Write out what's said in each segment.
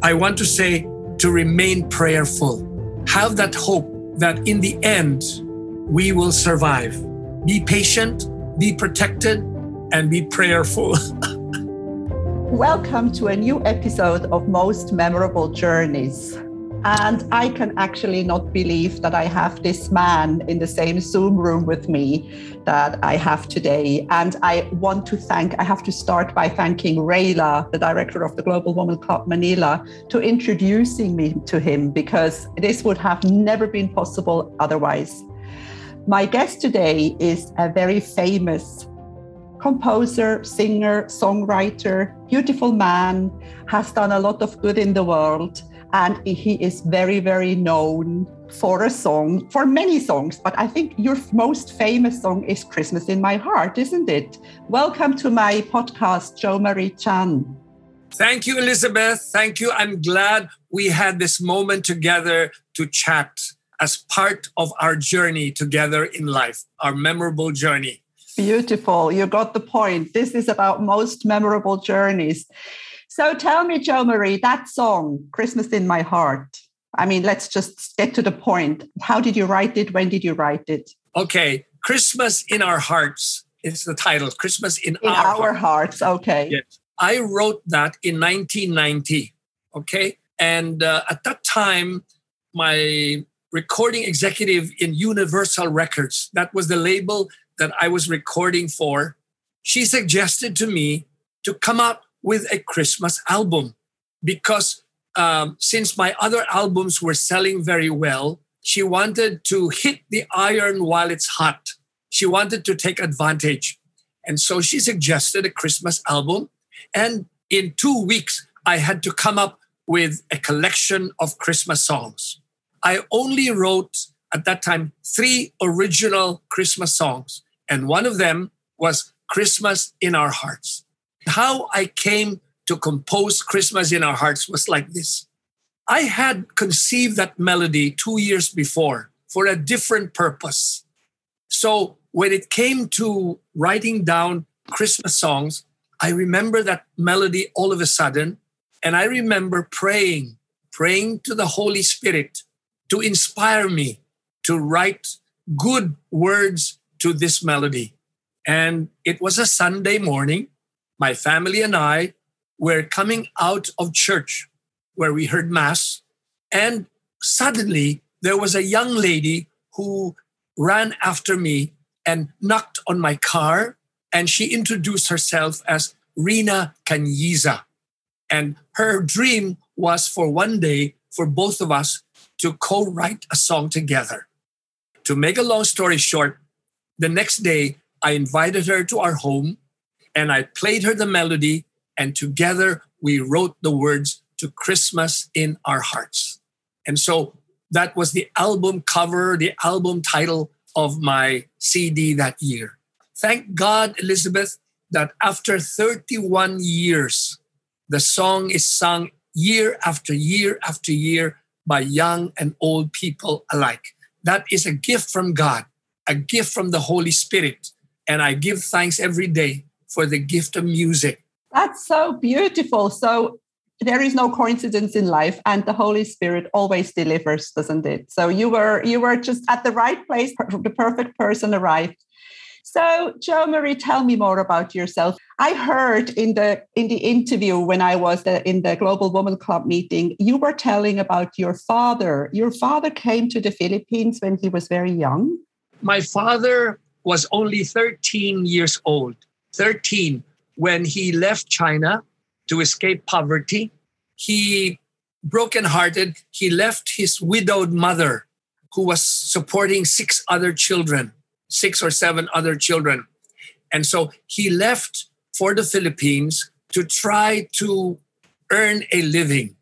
I want to say to remain prayerful. Have that hope that in the end, we will survive. Be patient, be protected, and be prayerful. Welcome to a new episode of Most Memorable Journeys. And I can actually not believe that I have this man in the same Zoom room with me that I have today. And I want to thank, I have to start by thanking Rayla, the director of the Global Woman Club Manila, to introducing me to him because this would have never been possible otherwise. My guest today is a very famous composer, singer, songwriter, beautiful man, has done a lot of good in the world and he is very, very known for a song, for many songs, but I think your most famous song is Christmas in My Heart, isn't it? Welcome to my podcast, Jo Marie Chan. Thank you, Elizabeth. Thank you. I'm glad we had this moment together to chat as part of our journey together in life, our memorable journey. Beautiful. You got the point. This is about most memorable journeys. So tell me, Joe Marie, that song, Christmas in My Heart. I mean, let's just get to the point. How did you write it? When did you write it? Okay. Christmas in Our Hearts is the title. Christmas in, in Our, our hearts. hearts. Okay. Yes. I wrote that in 1990. Okay. And uh, at that time, my recording executive in Universal Records, that was the label that I was recording for, she suggested to me to come up with a Christmas album because um, since my other albums were selling very well, she wanted to hit the iron while it's hot. She wanted to take advantage. And so she suggested a Christmas album. And in two weeks, I had to come up with a collection of Christmas songs. I only wrote at that time three original Christmas songs, and one of them was Christmas in Our Hearts how I came to compose Christmas in Our Hearts was like this. I had conceived that melody two years before for a different purpose. So when it came to writing down Christmas songs, I remember that melody all of a sudden. And I remember praying, praying to the Holy Spirit to inspire me to write good words to this melody. And it was a Sunday morning my family and I were coming out of church where we heard Mass. And suddenly there was a young lady who ran after me and knocked on my car. And she introduced herself as Rina Cañiza. And her dream was for one day for both of us to co write a song together. To make a long story short, the next day I invited her to our home and I played her the melody, and together we wrote the words to Christmas in Our Hearts. And so that was the album cover, the album title of my CD that year. Thank God, Elizabeth, that after 31 years, the song is sung year after year after year by young and old people alike. That is a gift from God, a gift from the Holy Spirit. And I give thanks every day for the gift of music. That's so beautiful. So there is no coincidence in life and the holy spirit always delivers doesn't it? So you were you were just at the right place the perfect person arrived. So joe marie tell me more about yourself. I heard in the in the interview when i was in the global woman club meeting you were telling about your father. Your father came to the philippines when he was very young. My father was only 13 years old 13 when he left China to escape poverty. He, brokenhearted, he left his widowed mother who was supporting six other children, six or seven other children. And so he left for the Philippines to try to earn a living.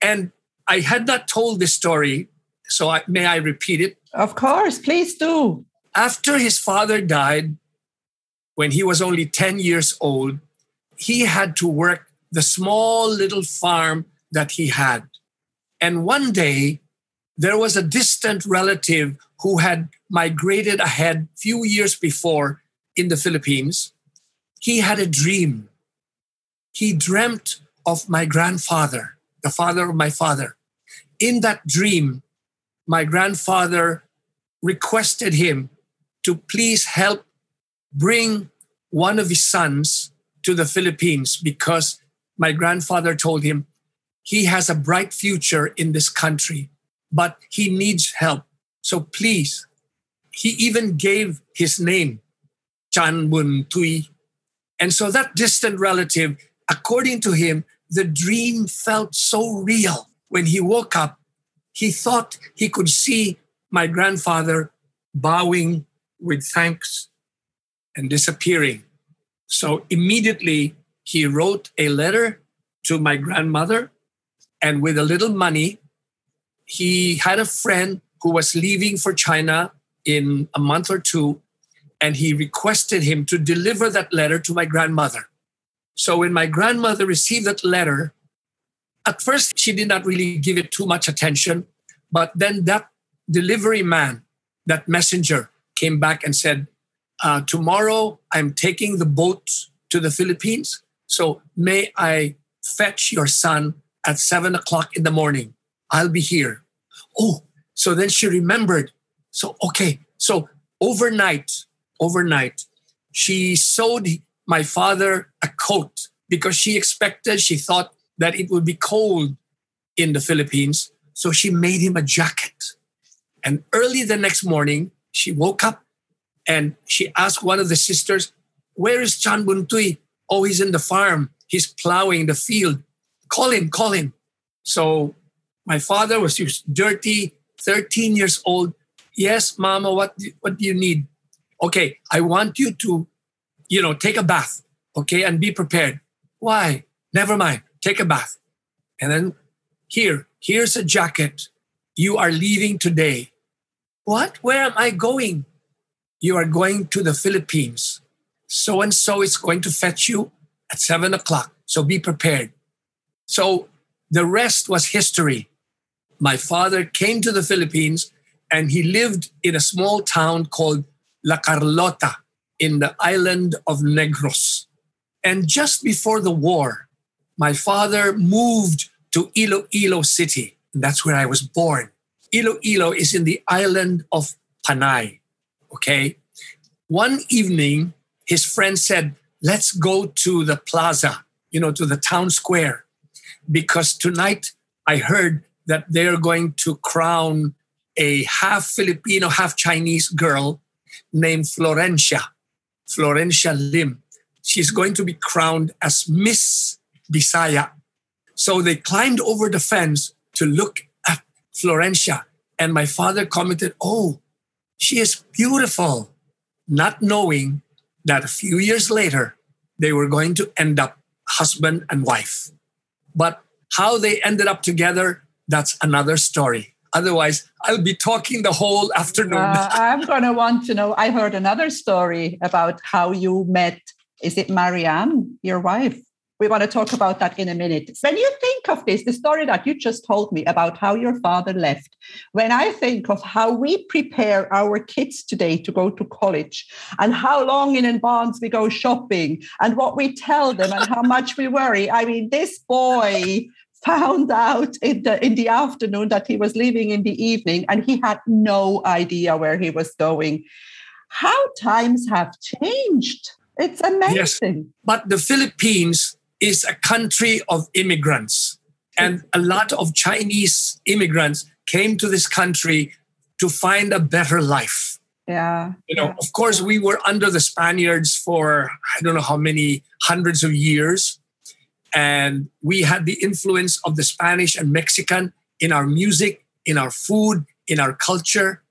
And I had not told this story, so I, may I repeat it? Of course, please do. After his father died, when he was only 10 years old, he had to work the small little farm that he had. And one day, there was a distant relative who had migrated ahead few years before in the Philippines. He had a dream. He dreamt of my grandfather the father of my father. In that dream, my grandfather requested him to please help bring one of his sons to the Philippines because my grandfather told him he has a bright future in this country, but he needs help. So please, he even gave his name, Chan Bun Tui. And so that distant relative, according to him, the dream felt so real. When he woke up, he thought he could see my grandfather bowing with thanks and disappearing. So immediately he wrote a letter to my grandmother, and with a little money, he had a friend who was leaving for China in a month or two, and he requested him to deliver that letter to my grandmother. So when my grandmother received that letter, at first she did not really give it too much attention, but then that delivery man, that messenger, came back and said, uh, Tomorrow I'm taking the boat to the Philippines. So may I fetch your son at seven o'clock in the morning? I'll be here. Oh, so then she remembered. So, okay. So overnight, overnight, she sewed my father a coat because she expected, she thought that it would be cold in the Philippines. So she made him a jacket. And early the next morning, she woke up and she asked one of the sisters, Where is Chan Buntui? Oh, he's in the farm. He's plowing the field. Call him, call him. So my father was dirty, 13 years old. Yes, mama, what, what do you need? Okay, I want you to, you know, take a bath, okay, and be prepared. Why? Never mind. Take a bath. And then here, here's a jacket. You are leaving today. What? Where am I going? You are going to the Philippines. So and so is going to fetch you at seven o'clock. So be prepared. So the rest was history. My father came to the Philippines and he lived in a small town called La Carlota in the island of Negros. And just before the war, my father moved to Iloilo City. And that's where I was born. Iloilo is in the island of Panay. Okay. One evening, his friend said, Let's go to the plaza, you know, to the town square, because tonight I heard that they're going to crown a half Filipino, half Chinese girl named Florencia, Florencia Lim. She's going to be crowned as Miss Bisaya. So they climbed over the fence to look at Florencia. And my father commented, Oh, she is beautiful, not knowing that a few years later, they were going to end up husband and wife. But how they ended up together, that's another story. Otherwise, I'll be talking the whole afternoon. Uh, I'm going to want to know. I heard another story about how you met. Is it Mary Ann, your wife? We want to talk about that in a minute. When you think of this, the story that you just told me about how your father left, when I think of how we prepare our kids today to go to college and how long in advance we go shopping and what we tell them and how much we worry, I mean, this boy found out in the in the afternoon that he was leaving in the evening and he had no idea where he was going. How times have changed. It's amazing. yes, but the philippines is a country of immigrants. And a lot of Chinese immigrants came to this country to find a better life. Yeah. You know, of course, we were under the Spaniards for I don't know how many hundreds of years. And we had the influence of the Spanish and Mexican in our music, in our food, in our culture.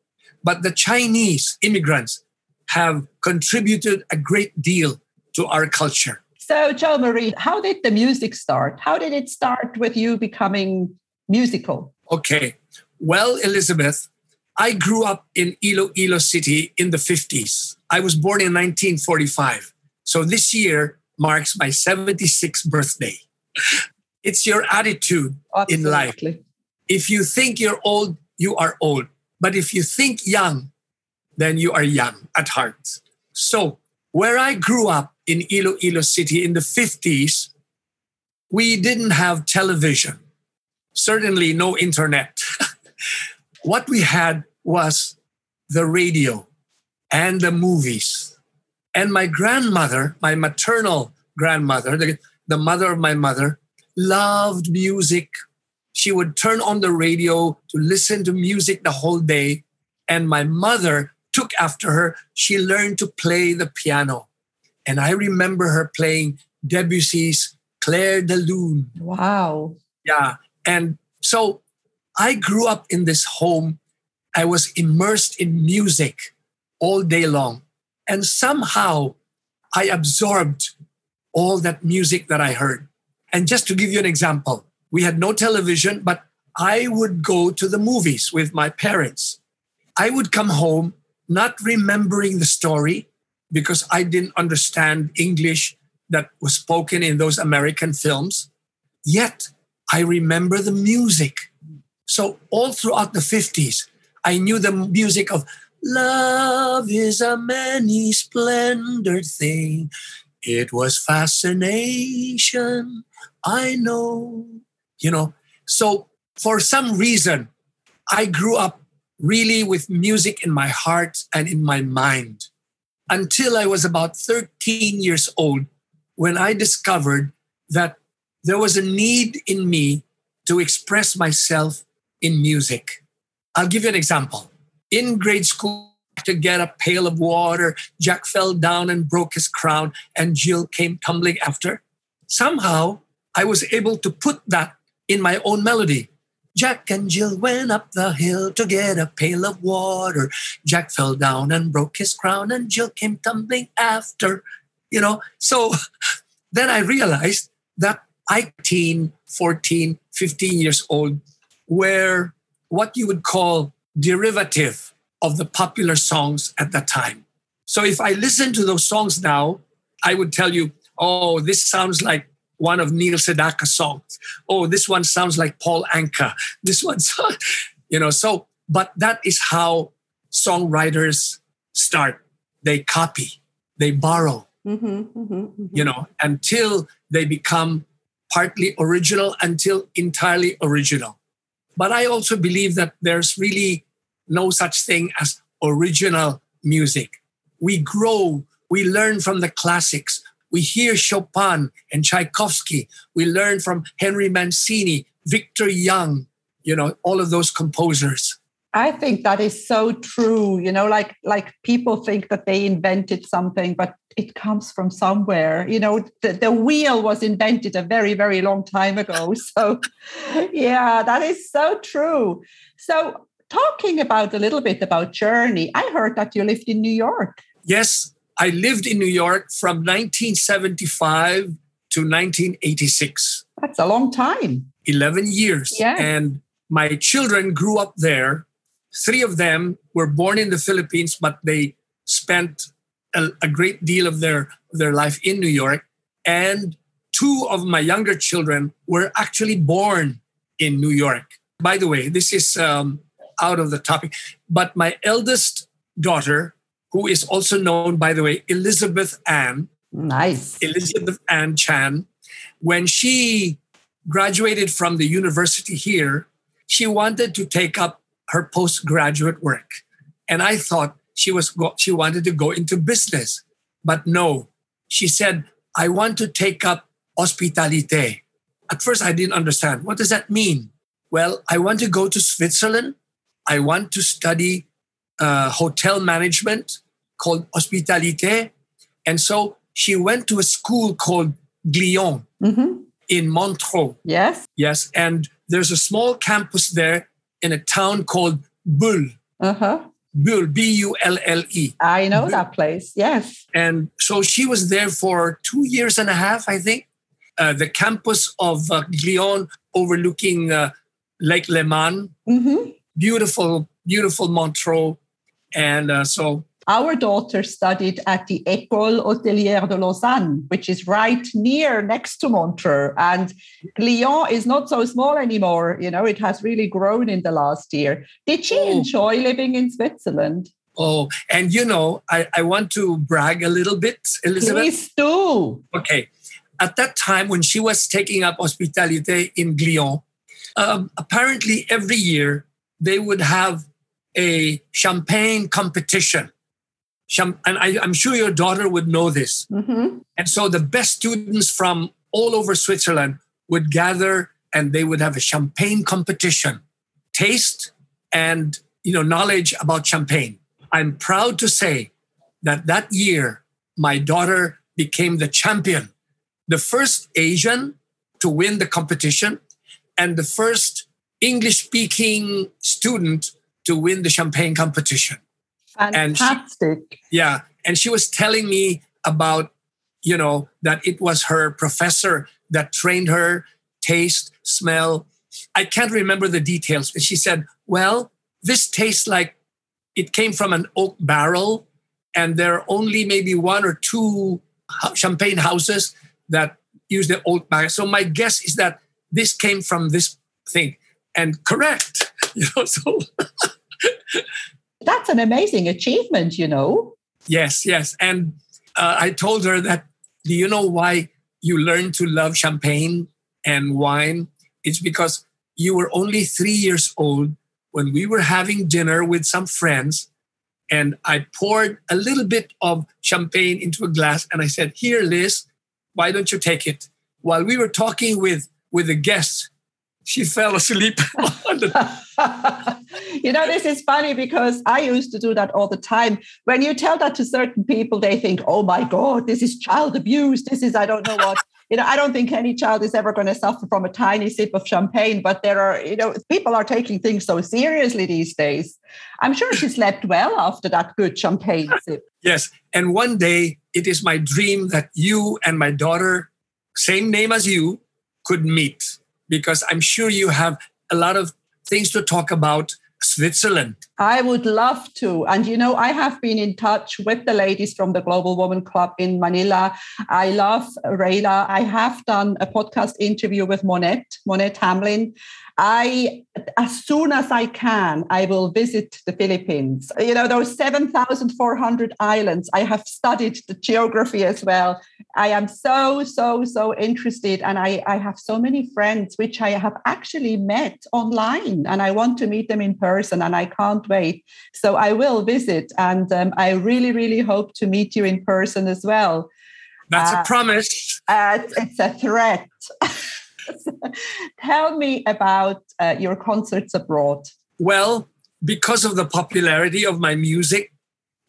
But the Chinese immigrants have contributed a great deal to our culture. So, Jo Marie, how did the music start? How did it start with you becoming musical? Okay. Well, Elizabeth, I grew up in Iloilo City in the 50s. I was born in 1945. So this year marks my 76th birthday. It's your attitude Absolutely. in life. If you think you're old, you are old. But if you think young, then you are young at heart. So, where I grew up in Iloilo City in the 50s, we didn't have television. certainly no internet. what we had was the radio and the movies. And my grandmother, my maternal grandmother, the, the mother of my mother, loved music. She would turn on the radio to listen to music the whole day. And my mother took after her. She learned to play the piano. And I remember her playing Debussy's Clair de Lune. Wow. Yeah. And so I grew up in this home. I was immersed in music all day long. And somehow I absorbed all that music that I heard. And just to give you an example, we had no television, but I would go to the movies with my parents. I would come home not remembering the story because I didn't understand English that was spoken in those American films. Yet I remember the music. So all throughout the 50s, I knew the music of Love is a many splendored thing. It was fascination. I know. You know, so for some reason, I grew up really with music in my heart and in my mind until I was about 13 years old when I discovered that there was a need in me to express myself in music. I'll give you an example. In grade school, to get a pail of water, Jack fell down and broke his crown, and Jill came tumbling after. Somehow, I was able to put that in my own melody. Jack and Jill went up the hill to get a pail of water. Jack fell down and broke his crown, and Jill came tumbling after. You know, so then I realized that I, 18, 14, 15 years old, were what you would call derivative of the popular songs at that time. So if I listen to those songs now, I would tell you, oh, this sounds like one of Neil Sedaka's songs. Oh, this one sounds like Paul Anka. This one's, you know, so, but that is how songwriters start. They copy, they borrow, mm-hmm, mm-hmm, mm-hmm. you know, until they become partly original, until entirely original. But I also believe that there's really no such thing as original music. We grow, we learn from the classics, we hear Chopin and Tchaikovsky. We learn from Henry Mancini, Victor Young, you know, all of those composers. I think that is so true. You know, like like people think that they invented something, but it comes from somewhere. You know, the, the wheel was invented a very, very long time ago. So yeah, that is so true. So talking about a little bit about journey, I heard that you lived in New York. Yes, I lived in New York from 1975 to 1986. That's a long time. 11 years. Yeah. And my children grew up there. Three of them were born in the Philippines, but they spent a, a great deal of their, their life in New York. And two of my younger children were actually born in New York. By the way, this is um, out of the topic, but my eldest daughter who is also known, by the way, Elizabeth Ann. Nice. Elizabeth Ann Chan. When she graduated from the university here, she wanted to take up her postgraduate work. And I thought she was go- she wanted to go into business. But no, she said, I want to take up hospitalite. At first, I didn't understand. What does that mean? Well, I want to go to Switzerland. I want to study uh, hotel management called Hospitalité. And so she went to a school called Glion mm-hmm. in Montreux. Yes. Yes. And there's a small campus there in a town called Bulle. Uh-huh. Bulle, B U L L E. I know Bulle. that place. Yes. And so she was there for two years and a half, I think. Uh, the campus of uh, Glion overlooking uh, Lake Leman. Mm-hmm. Beautiful, beautiful Montreux. And uh, so our daughter studied at the École Hôtelière de Lausanne, which is right near next to Montreux. And Glion is not so small anymore. You know, it has really grown in the last year. Did she oh. enjoy living in Switzerland? Oh, and you know, I, I want to brag a little bit, Elizabeth. Please do. Okay. At that time, when she was taking up hospitality in Glion, Um, apparently, every year they would have a champagne competition. and I, am sure your daughter would know this. Mm-hmm. And so the best students from all over Switzerland would gather and they would have a champagne competition, taste and you know knowledge about champagne. I'm proud to say that that year my daughter became the champion, the first Asian to win the competition and the first English speaking student to win the champagne competition. Fantastic. And she, yeah. And she was telling me about, you know, that it was her professor that trained her taste, smell. I can't remember the details. But she said, well, this tastes like it came from an oak barrel, and there are only maybe one or two champagne houses that use the oak barrel. So my guess is that this came from this thing. And correct. You know, so that's an amazing achievement, you know. Yes, yes. And uh, I told her that, do you know why you learned to love champagne and wine? It's because you were only three years old when we were having dinner with some friends. And I poured a little bit of champagne into a glass and I said, Here, Liz, why don't you take it? While we were talking with, with the guests, she fell asleep. you know, this is funny because I used to do that all the time. When you tell that to certain people, they think, oh my God, this is child abuse. This is, I don't know what. you know, I don't think any child is ever going to suffer from a tiny sip of champagne, but there are, you know, people are taking things so seriously these days. I'm sure she slept well after that good champagne sip. Yes. And one day it is my dream that you and my daughter, same name as you, could meet because I'm sure you have a lot of things to talk about Switzerland. I would love to. And you know, I have been in touch with the ladies from the Global Woman Club in Manila. I love Rayla. I have done a podcast interview with Monette, Monette Hamlin. I, as soon as I can, I will visit the Philippines. You know, those 7,400 islands, I have studied the geography as well. I am so, so, so interested. And I, I have so many friends which I have actually met online and I want to meet them in person and I can't wait. So I will visit. And um, I really, really hope to meet you in person as well. That's uh, a promise. Uh, it's a threat. Tell me about uh, your concerts abroad. Well, because of the popularity of my music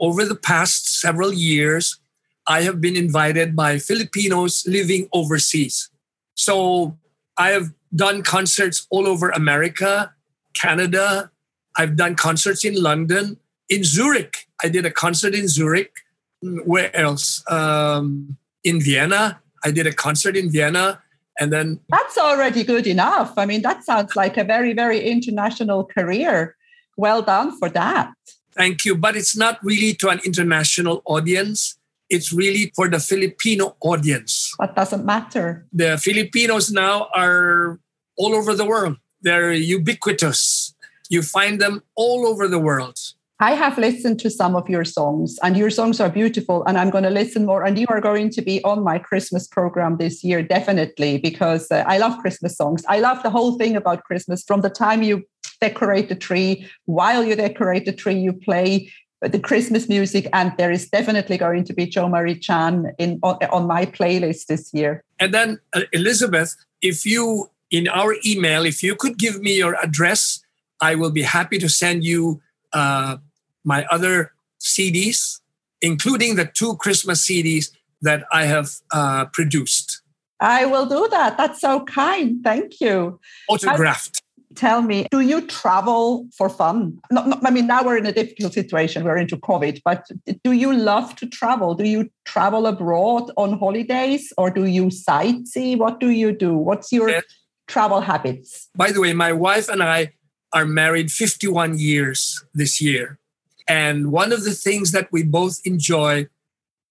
over the past several years, I have been invited by Filipinos living overseas. So I have done concerts all over America, Canada. I've done concerts in London, in Zurich. I did a concert in Zurich. Where else? Um, in Vienna. I did a concert in Vienna. And then that's already good enough. I mean, that sounds like a very, very international career. Well done for that. Thank you. But it's not really to an international audience. It's really for the Filipino audience. What doesn't matter? The Filipinos now are all over the world. They're ubiquitous. You find them all over the world. I have listened to some of your songs, and your songs are beautiful. And I'm going to listen more. And you are going to be on my Christmas program this year, definitely, because uh, I love Christmas songs. I love the whole thing about Christmas from the time you decorate the tree, while you decorate the tree, you play the Christmas music. And there is definitely going to be Jo Marie Chan in, on, on my playlist this year. And then, uh, Elizabeth, if you, in our email, if you could give me your address, I will be happy to send you. Uh, my other CDs, including the two Christmas CDs that I have uh, produced. I will do that. That's so kind. Thank you. Autographed. tell me, do you travel for fun? No, no, I mean, now we're in a difficult situation. We're into COVID, but do you love to travel? Do you travel abroad on holidays or do you sightsee? What do you do? What's your yes. travel habits? By the way, my wife and I are married 51 years this year. And one of the things that we both enjoy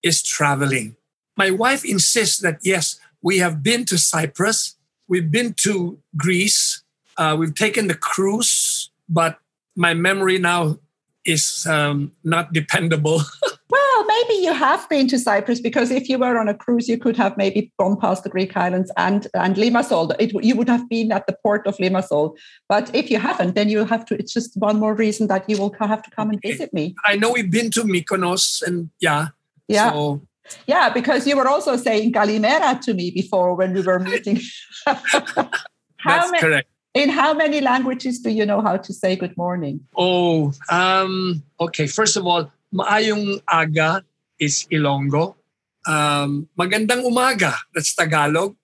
is traveling. My wife insists that, yes, we have been to Cyprus, we've been to Greece, uh, we've taken the cruise, but my memory now is um, not dependable. Well, maybe you have been to Cyprus because if you were on a cruise, you could have maybe gone past the Greek islands and and Limassol. It, you would have been at the port of Limassol. But if you haven't, then you have to. It's just one more reason that you will have to come and visit me. I know we've been to Mykonos, and yeah, yeah. So. Yeah, because you were also saying Kalimera to me before when we were meeting. That's correct. In how many languages do you know how to say good morning? Oh, um, okay. First of all, Maayong aga is Ilonggo. Um, magandang umaga, that's Tagalog.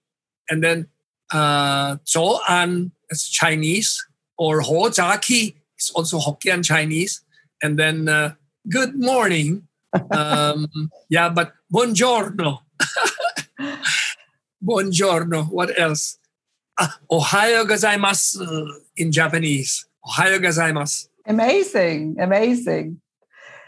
And then uh, Zoan, that's Chinese. Or Ho Zaki is also Hokkien Chinese. And then uh, good morning. Um, yeah, but buongiorno. buongiorno. What else? Ah, Ohayo gozaimasu in Japanese. Ohayo gozaimasu. Amazing, amazing.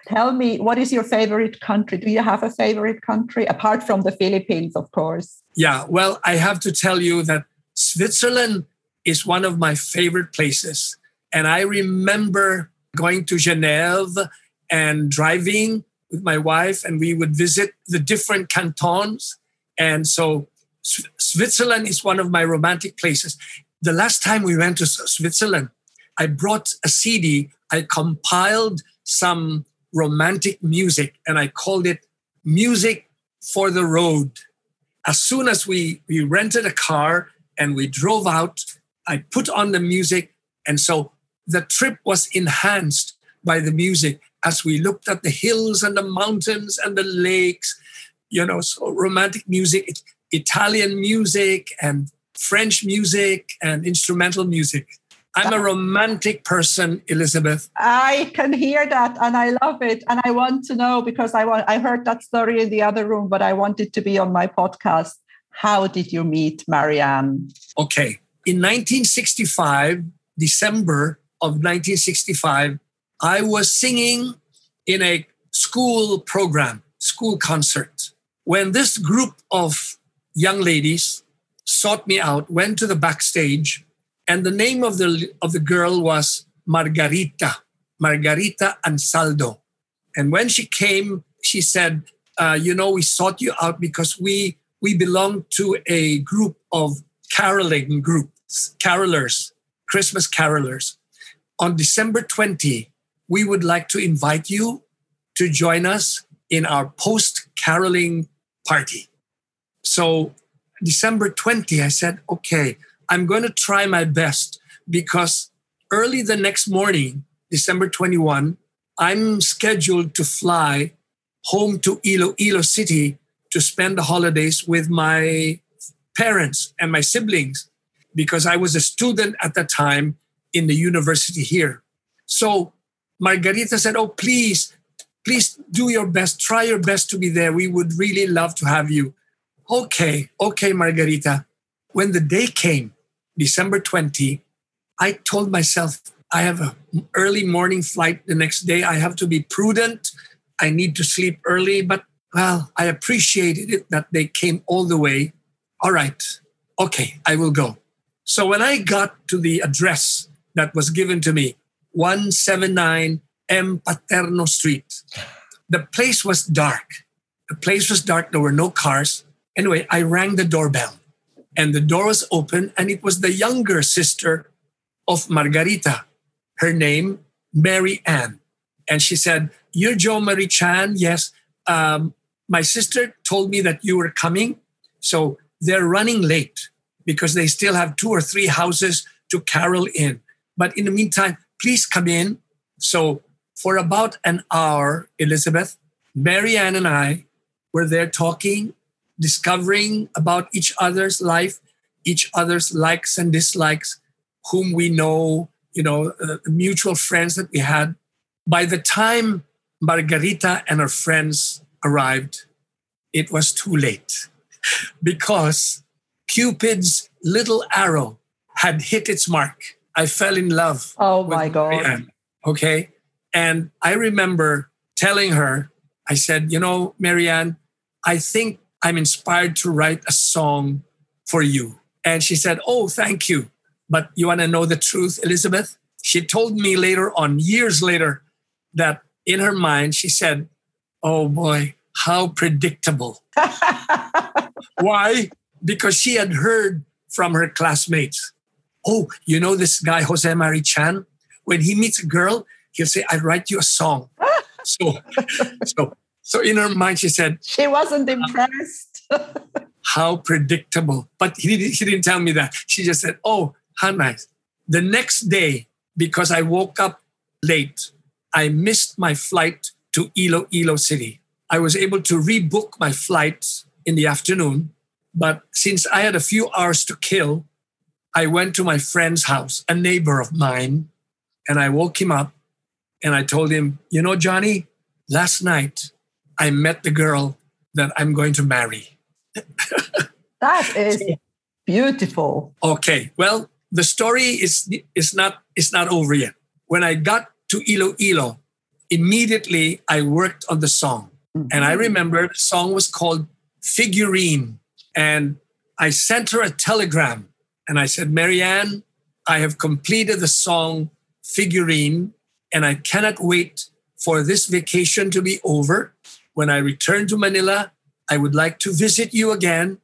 Tell me, what is your favorite country? Do you have a favorite country apart from the Philippines, of course? Yeah, well, I have to tell you that Switzerland is one of my favorite places. And I remember going to Geneva and driving with my wife, and we would visit the different cantons. And so Switzerland is one of my romantic places. The last time we went to Switzerland, I brought a CD. I compiled some romantic music and I called it Music for the Road. As soon as we, we rented a car and we drove out, I put on the music. And so the trip was enhanced by the music as we looked at the hills and the mountains and the lakes, you know, so romantic music, Italian music and French music and instrumental music. I'm a romantic person, Elizabeth. I can hear that and I love it. And I want to know because I want I heard that story in the other room, but I wanted to be on my podcast. How did you meet Mary Ann? Okay. In 1965, December of 1965, I was singing in a school program, school concert, when this group of young ladies sought me out, went to the backstage, and the name of the of the girl was Margarita, Margarita Ansaldo. And when she came, she said, uh, "You know, we sought you out because we we belong to a group of caroling groups, carolers, Christmas carolers. On December 20, we would like to invite you to join us in our post caroling party." So December 20, I said, "Okay." I'm going to try my best because early the next morning, December 21, I'm scheduled to fly home to Iloilo City to spend the holidays with my parents and my siblings because I was a student at the time in the university here. So Margarita said, Oh, please, please do your best. Try your best to be there. We would really love to have you. Okay, okay, Margarita. When the day came, December 20, I told myself, I have an early morning flight the next day. I have to be prudent. I need to sleep early. But, well, I appreciated it that they came all the way. All right. Okay, I will go. So when I got to the address that was given to me, 179 M Paterno Street, the place was dark. The place was dark. There were no cars. Anyway, I rang the doorbell and the door was open and it was the younger sister of Margarita. Her name, Mary Ann. And she said, You're Jo Marie Chan? Yes. Um, my sister told me that you were coming. So they're running late because they still have two or three houses to carol in. But in the meantime, please come in. So for about an hour, Elizabeth, Mary Ann and I were there talking discovering about each other's life, each other's likes and dislikes, whom we know, you know, uh, mutual friends that we had. By the time Margarita and her friends arrived, it was too late because Cupid's little arrow had hit its mark. I fell in love. Oh my God. Mary Ann, okay. And I remember telling her, I said, you know, Mary Ann, I think I'm inspired to write a song for you. And she said, Oh, thank you. But you want to know the truth, Elizabeth? She told me later on, years later, that in her mind, she said, Oh boy, how predictable. Why? Because she had heard from her classmates. Oh, you know this guy, Jose Mari Chan? When he meets a girl, he'll say, I write you a song. so, so, so in her mind, she said, She wasn't um, impressed. how predictable. But he, he didn't tell me that. She just said, Oh, how nice. The next day, because I woke up late, I missed my flight to Iloilo City. I was able to rebook my flight in the afternoon. But since I had a few hours to kill, I went to my friend's house, a neighbor of mine, and I woke him up and I told him, You know, Johnny, last night I met the girl that I'm going to marry. that is beautiful. Okay. Well, the story is is not is not over yet. When I got to Iloilo, immediately I worked on the song. Mm-hmm. And I remember the song was called Figurine. And I sent her a telegram and I said, Mary Ann, I have completed the song Figurine and I cannot wait for this vacation to be over. When I return to Manila, I would like to visit you again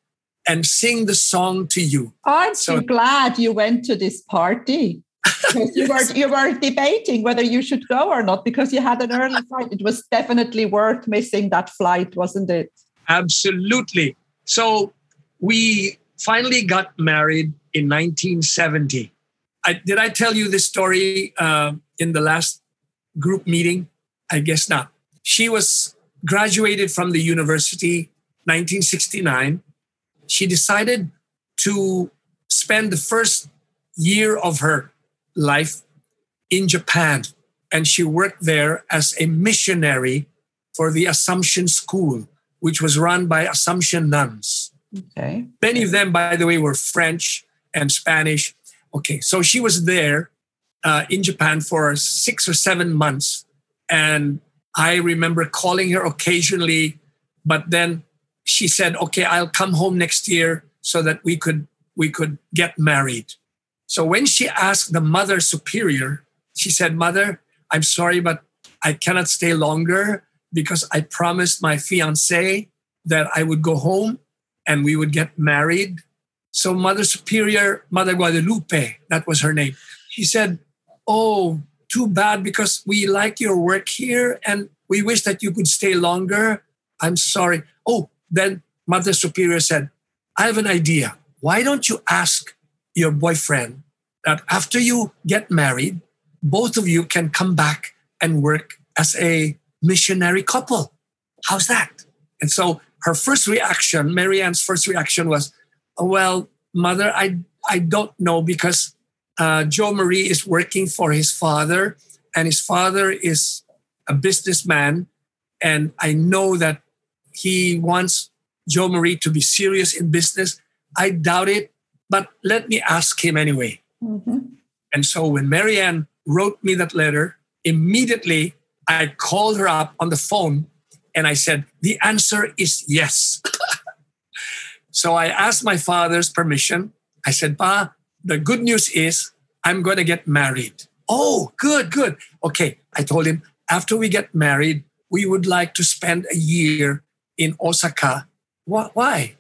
and sing the song to you. Aren't so, you glad you went to this party? Because you were you were debating whether you should go or not because you had an early flight. It was definitely worth missing that flight, wasn't it? Absolutely. So we finally got married in 1970. I, did I tell you this story uh, in the last group meeting? I guess not. She was graduated from the university 1969 she decided to spend the first year of her life in Japan. And she worked there as a missionary for the Assumption School, which was run by Assumption nuns. Okay. Many of them, by the way, were French and Spanish. Okay, so she was there uh, in Japan for six or seven months. And I remember calling her occasionally, but then she said, "Okay, I'll come home next year so that we could we could get married." So when she asked the mother superior, she said, "Mother, I'm sorry, but I cannot stay longer because I promised my fiance that I would go home and we would get married." So Mother Superior, Mother Guadalupe, that was her name. She said, "Oh, too bad because we like your work here and we wish that you could stay longer. I'm sorry. Oh, then Mother Superior said, I have an idea. Why don't you ask your boyfriend that after you get married, both of you can come back and work as a missionary couple? How's that? And so her first reaction, Mary Ann's first reaction was, Well, mother, I, I don't know because uh, Joe Marie is working for his father, and his father is a businessman. And I know that he wants Joe Marie to be serious in business. I doubt it, but let me ask him anyway. Mm-hmm. And so when Mary Ann wrote me that letter, immediately I called her up on the phone and I said, The answer is yes. so I asked my father's permission. I said, Pa, the good news is I'm going to get married. Oh, good, good. Okay. I told him, after we get married, we would like to spend a year in Osaka. Why?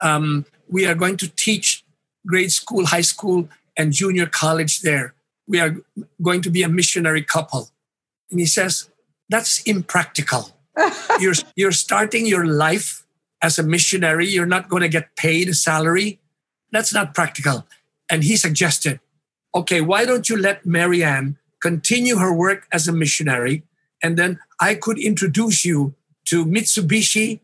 Um, we are going to teach grade school, high school, and junior college there. We are going to be a missionary couple. And he says, That's impractical. you're, you're starting your life as a missionary. You're not going to get paid a salary. That's not practical. And he suggested, Okay, why don't you let Mary Ann continue her work as a missionary? And then I could introduce you to Mitsubishi,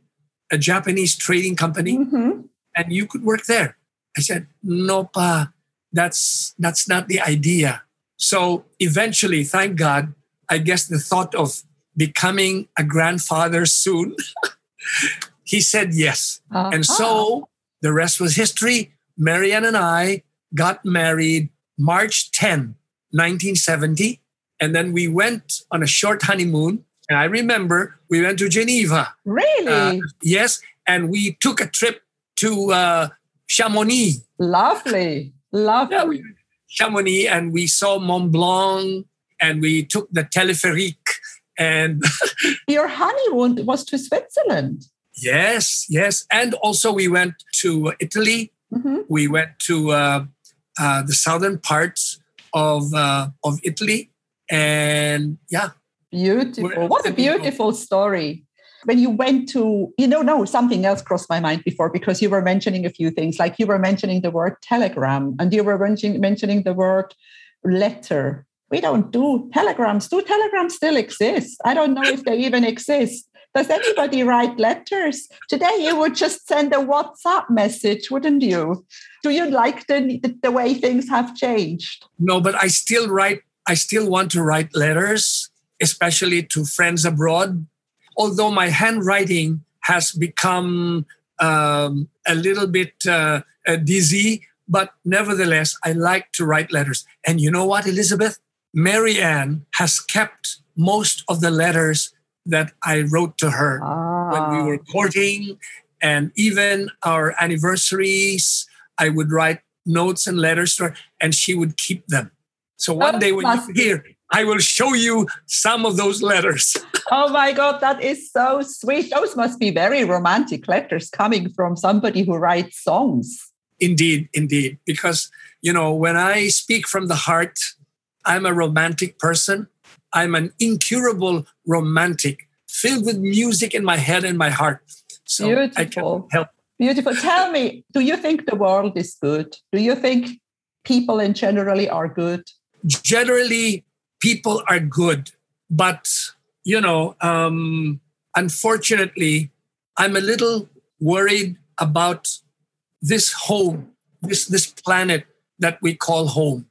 a Japanese trading company, mm-hmm. and you could work there. I said, no, pa, that's, that's not the idea. So eventually, thank God, I guess the thought of becoming a grandfather soon, he said yes. Uh-huh. And so the rest was history. Mary Ann and I got married March 10, 1970. And then we went on a short honeymoon and I remember we went to Geneva. Really? Uh, yes. And we took a trip to uh, Chamonix. Lovely. Lovely. Yeah, we, Chamonix, and we saw Mont Blanc, and we took the teleferique, And your honeymoon was to Switzerland. Yes, yes. And also, we went to Italy. Mm-hmm. We went to uh, uh, the southern parts of, uh, of Italy. And yeah. Beautiful. What a beautiful story when you went to, you know, no, something else crossed my mind before because you were mentioning a few things, like you were mentioning the word telegram and you were mentioning, mentioning the word letter. We don't do telegrams. Do telegrams still exist? I don't know if they even exist. Does anybody write letters? Today you would just send a WhatsApp message, wouldn't you? Do you like the, the way things have changed? No, but I still write, I still want to write letters, especially to friends abroad although my handwriting has become um, a little bit uh, uh, dizzy, but nevertheless, I like to write letters. And you know what, Elizabeth? Mary Ann has kept most of the letters that I wrote to her ah. when we were courting, and even our anniversaries. I would write notes and letters to her, and she would keep them. So one day when you hear, I will show you some of those letters. oh my God, that is so sweet. Those must be very romantic letters coming from somebody who writes songs. Indeed, indeed. Because, you know, when I speak from the heart, I'm a romantic person. I'm an incurable romantic, filled with music in my head and my heart. So Beautiful. I can help. Beautiful. Tell me, do you think the world is good? Do you think people in generally are good? Generally, people are good, but you know, um, unfortunately, I'm a little worried about this home, this this planet that we call home.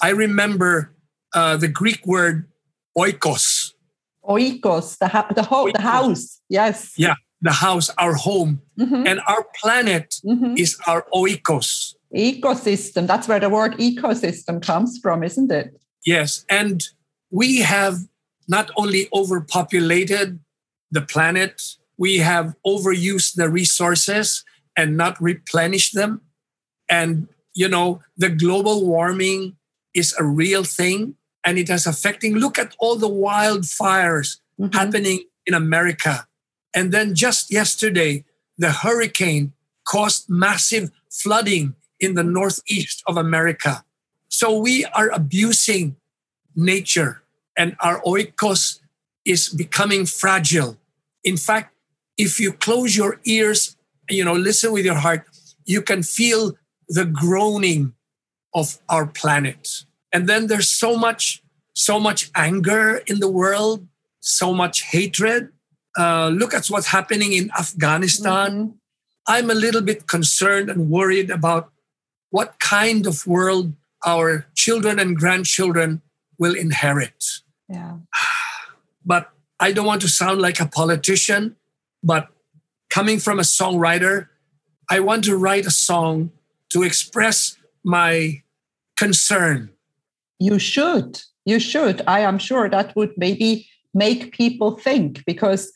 I remember uh, the Greek word oikos. Oikos, the ha- the, ho- oikos. the house. Yes. Yeah, the house, our home, mm-hmm. and our planet mm-hmm. is our oikos. Ecosystem. That's where the word ecosystem comes from, isn't it? Yes, and we have not only overpopulated the planet, we have overused the resources and not replenished them. And, you know, the global warming is a real thing and it is affecting. Look at all the wildfires mm-hmm. happening in America. And then just yesterday, the hurricane caused massive flooding in the northeast of America. So we are abusing nature and our oikos is becoming fragile. In fact, if you close your ears, you know, listen with your heart, you can feel the groaning of our planet. And then there's so much, so much anger in the world, so much hatred. Uh, look at what's happening in Afghanistan. Mm-hmm. I'm a little bit concerned and worried about what kind of world our children and grandchildren will inherit. Yeah. But I don't want to sound like a politician, but coming from a songwriter, I want to write a song to express my concern. You should. You should. I am sure that would maybe make people think because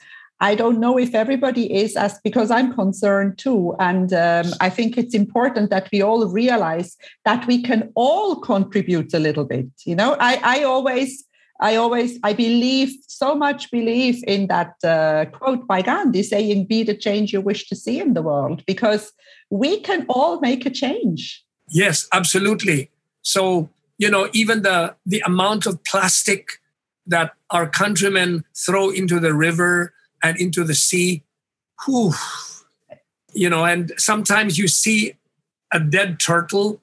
I don't know if everybody is as because I'm concerned too. And um, I think it's important that we all realize that we can all contribute a little bit. You know, I, I always I always, I believe so much believe in that uh, quote by Gandhi saying, be the change you wish to see in the world, because we can all make a change. Yes, absolutely. So, you know, even the, the amount of plastic that our countrymen throw into the river and into the sea, whew, you know, and sometimes you see a dead turtle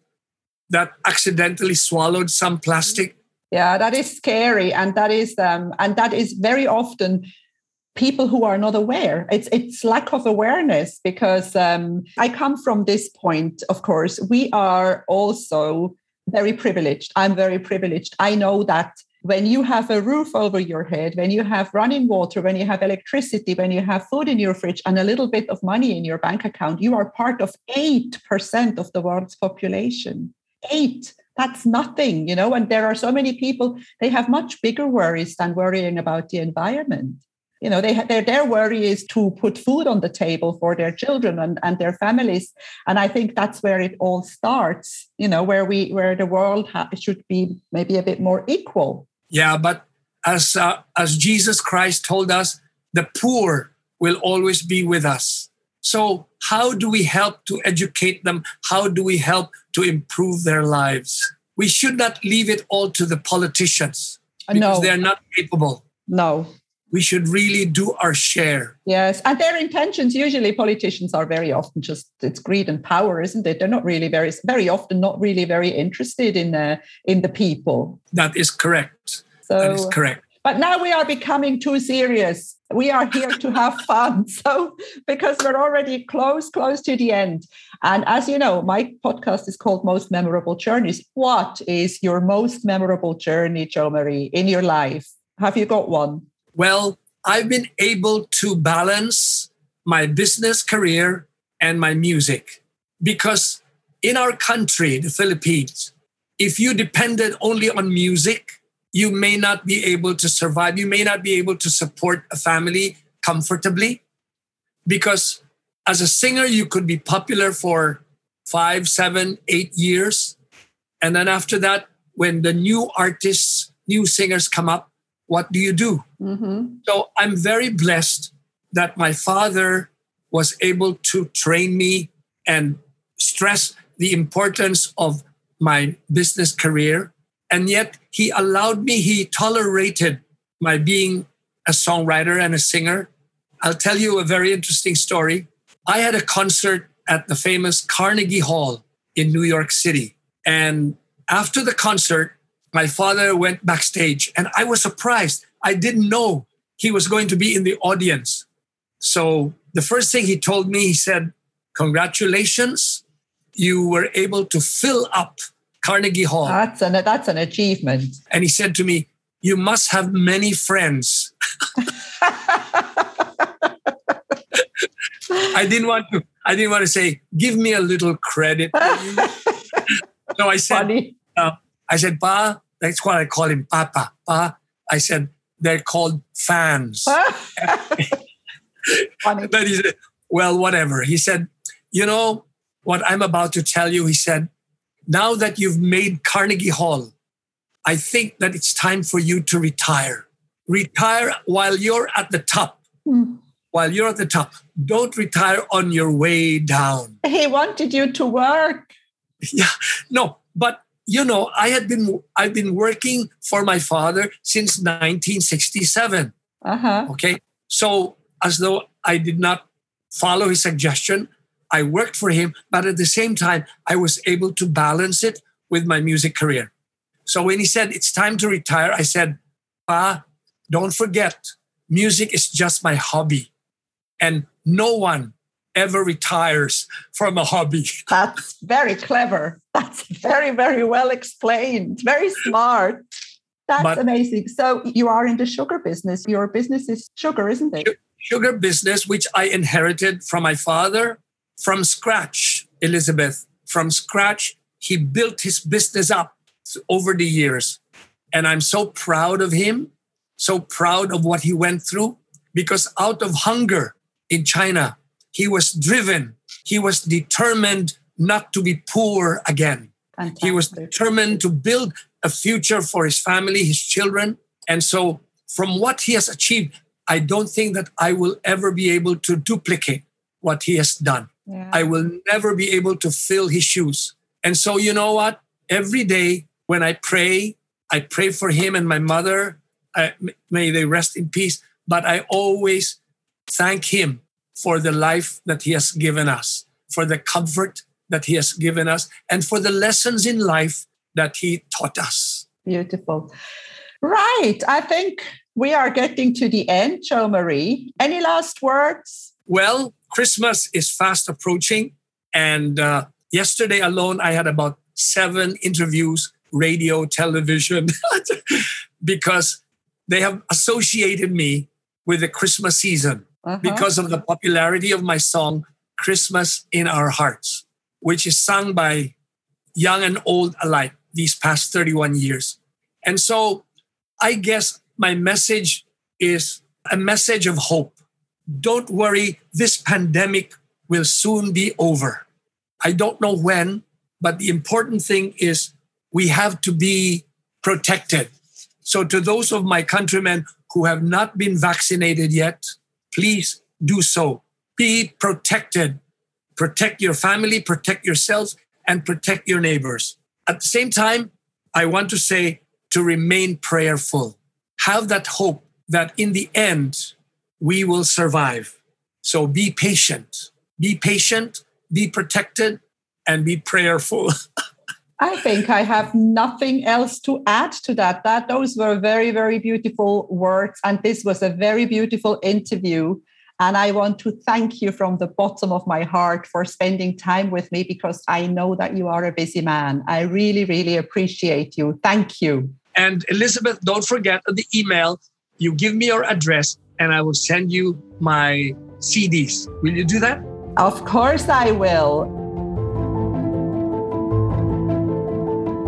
that accidentally swallowed some plastic. Yeah that is scary. And that is um, and that is very often people who are not aware. It's it's lack of awareness because um, i come from this point of course. We are also very privileged i'm very privileged i know that when you have a roof over your head when you have running water when you have electricity when you have food in your fridge and a little bit of money in your bank account you are part of 8% of the world's population 8 that's nothing, you know. And there are so many people, they have much bigger worries than worrying about the environment. You know, they their, their worry is to put food on the table for their children and, and their families. And I think that's where it all starts, you know, where we where the world ha- should be maybe a bit more equal. Yeah, but as, uh, as Jesus Christ told us, the poor will always be with us. So, how do we help to educate them? How do we help to improve their lives? We should not leave it all to the politicians because no. they're not capable. No. We should really do our share. Yes. And their intentions, usually politicians are very often just it's greed and power, isn't it? They're not really very very often not really very interested in the in the people. That is correct. So, that is correct. But now we are becoming too serious. We are here to have fun. So, because we're already close, close to the end. And as you know, my podcast is called Most Memorable Journeys. What is your most memorable journey, Jo Marie, in your life? Have you got one? Well, I've been able to balance my business career and my music because in our country, the Philippines, if you depended only on music, you may not be able to survive. You may not be able to support a family comfortably because as a singer, you could be popular for five, seven, eight years. And then after that, when the new artists, new singers come up, what do you do? Mm-hmm. So I'm very blessed that my father was able to train me and stress the importance of my business career and yet he allowed me, he tolerated my being a songwriter and a singer. I'll tell you a very interesting story. I had a concert at the famous Carnegie Hall in New York City. And after the concert, my father went backstage and I was surprised. I didn't know he was going to be in the audience. So the first thing he told me, he said, Congratulations, you were able to fill up Carnegie Hall. That's an that's an achievement. And he said to me, "You must have many friends." I didn't want to. I didn't want to say, "Give me a little credit." so I said, uh, "I said, Pa, that's what I call him, Papa. Pa." I said, "They're called fans." but he said, "Well, whatever." He said, "You know what I'm about to tell you?" He said, now that you've made Carnegie Hall, I think that it's time for you to retire. Retire while you're at the top. Mm. While you're at the top, don't retire on your way down. He wanted you to work. Yeah, no, but you know, I had been I've been working for my father since 1967. Uh-huh. Okay, so as though I did not follow his suggestion, I worked for him, but at the same time, I was able to balance it with my music career. So when he said, It's time to retire, I said, Pa, don't forget, music is just my hobby. And no one ever retires from a hobby. That's very clever. That's very, very well explained. Very smart. That's but, amazing. So you are in the sugar business. Your business is sugar, isn't it? Sugar business, which I inherited from my father from scratch, Elizabeth, from scratch, he built his business up over the years. And I'm so proud of him, so proud of what he went through, because out of hunger in China, he was driven, he was determined not to be poor again. Fantastic. He was determined to build a future for his family, his children. And so, from what he has achieved, I don't think that I will ever be able to duplicate what he has done. Yeah. I will never be able to fill his shoes. And so, you know what? Every day when I pray, I pray for him and my mother. I, may they rest in peace. But I always thank him for the life that he has given us, for the comfort that he has given us, and for the lessons in life that he taught us. Beautiful. Right. I think we are getting to the end, Jo Marie. Any last words? Well, Christmas is fast approaching. And uh, yesterday alone, I had about seven interviews, radio, television, because they have associated me with the Christmas season uh-huh. because of the popularity of my song, Christmas in Our Hearts, which is sung by young and old alike these past 31 years. And so I guess my message is a message of hope don't worry, this pandemic will soon be over. I don't know when, but the important thing is we have to be protected. So, to those of my countrymen who have not been vaccinated yet, please do so. Be protected. Protect your family, protect yourselves, and protect your neighbors. At the same time, I want to say to remain prayerful. Have that hope that in the end, we will survive. So be patient. Be patient, be protected, and be prayerful. I think I have nothing else to add to that. That those were very, very beautiful words, and this was a very beautiful interview. And I want to thank you from the bottom of my heart for spending time with me because I know that you are a busy man. I really, really appreciate you. Thank you. And Elizabeth, don't forget the email. You give me your address, and I will send you my CDs. Will you do that? Of course, I will.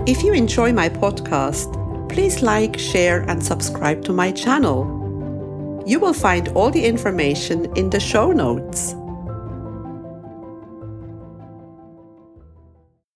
If you enjoy my podcast, please like, share, and subscribe to my channel. You will find all the information in the show notes.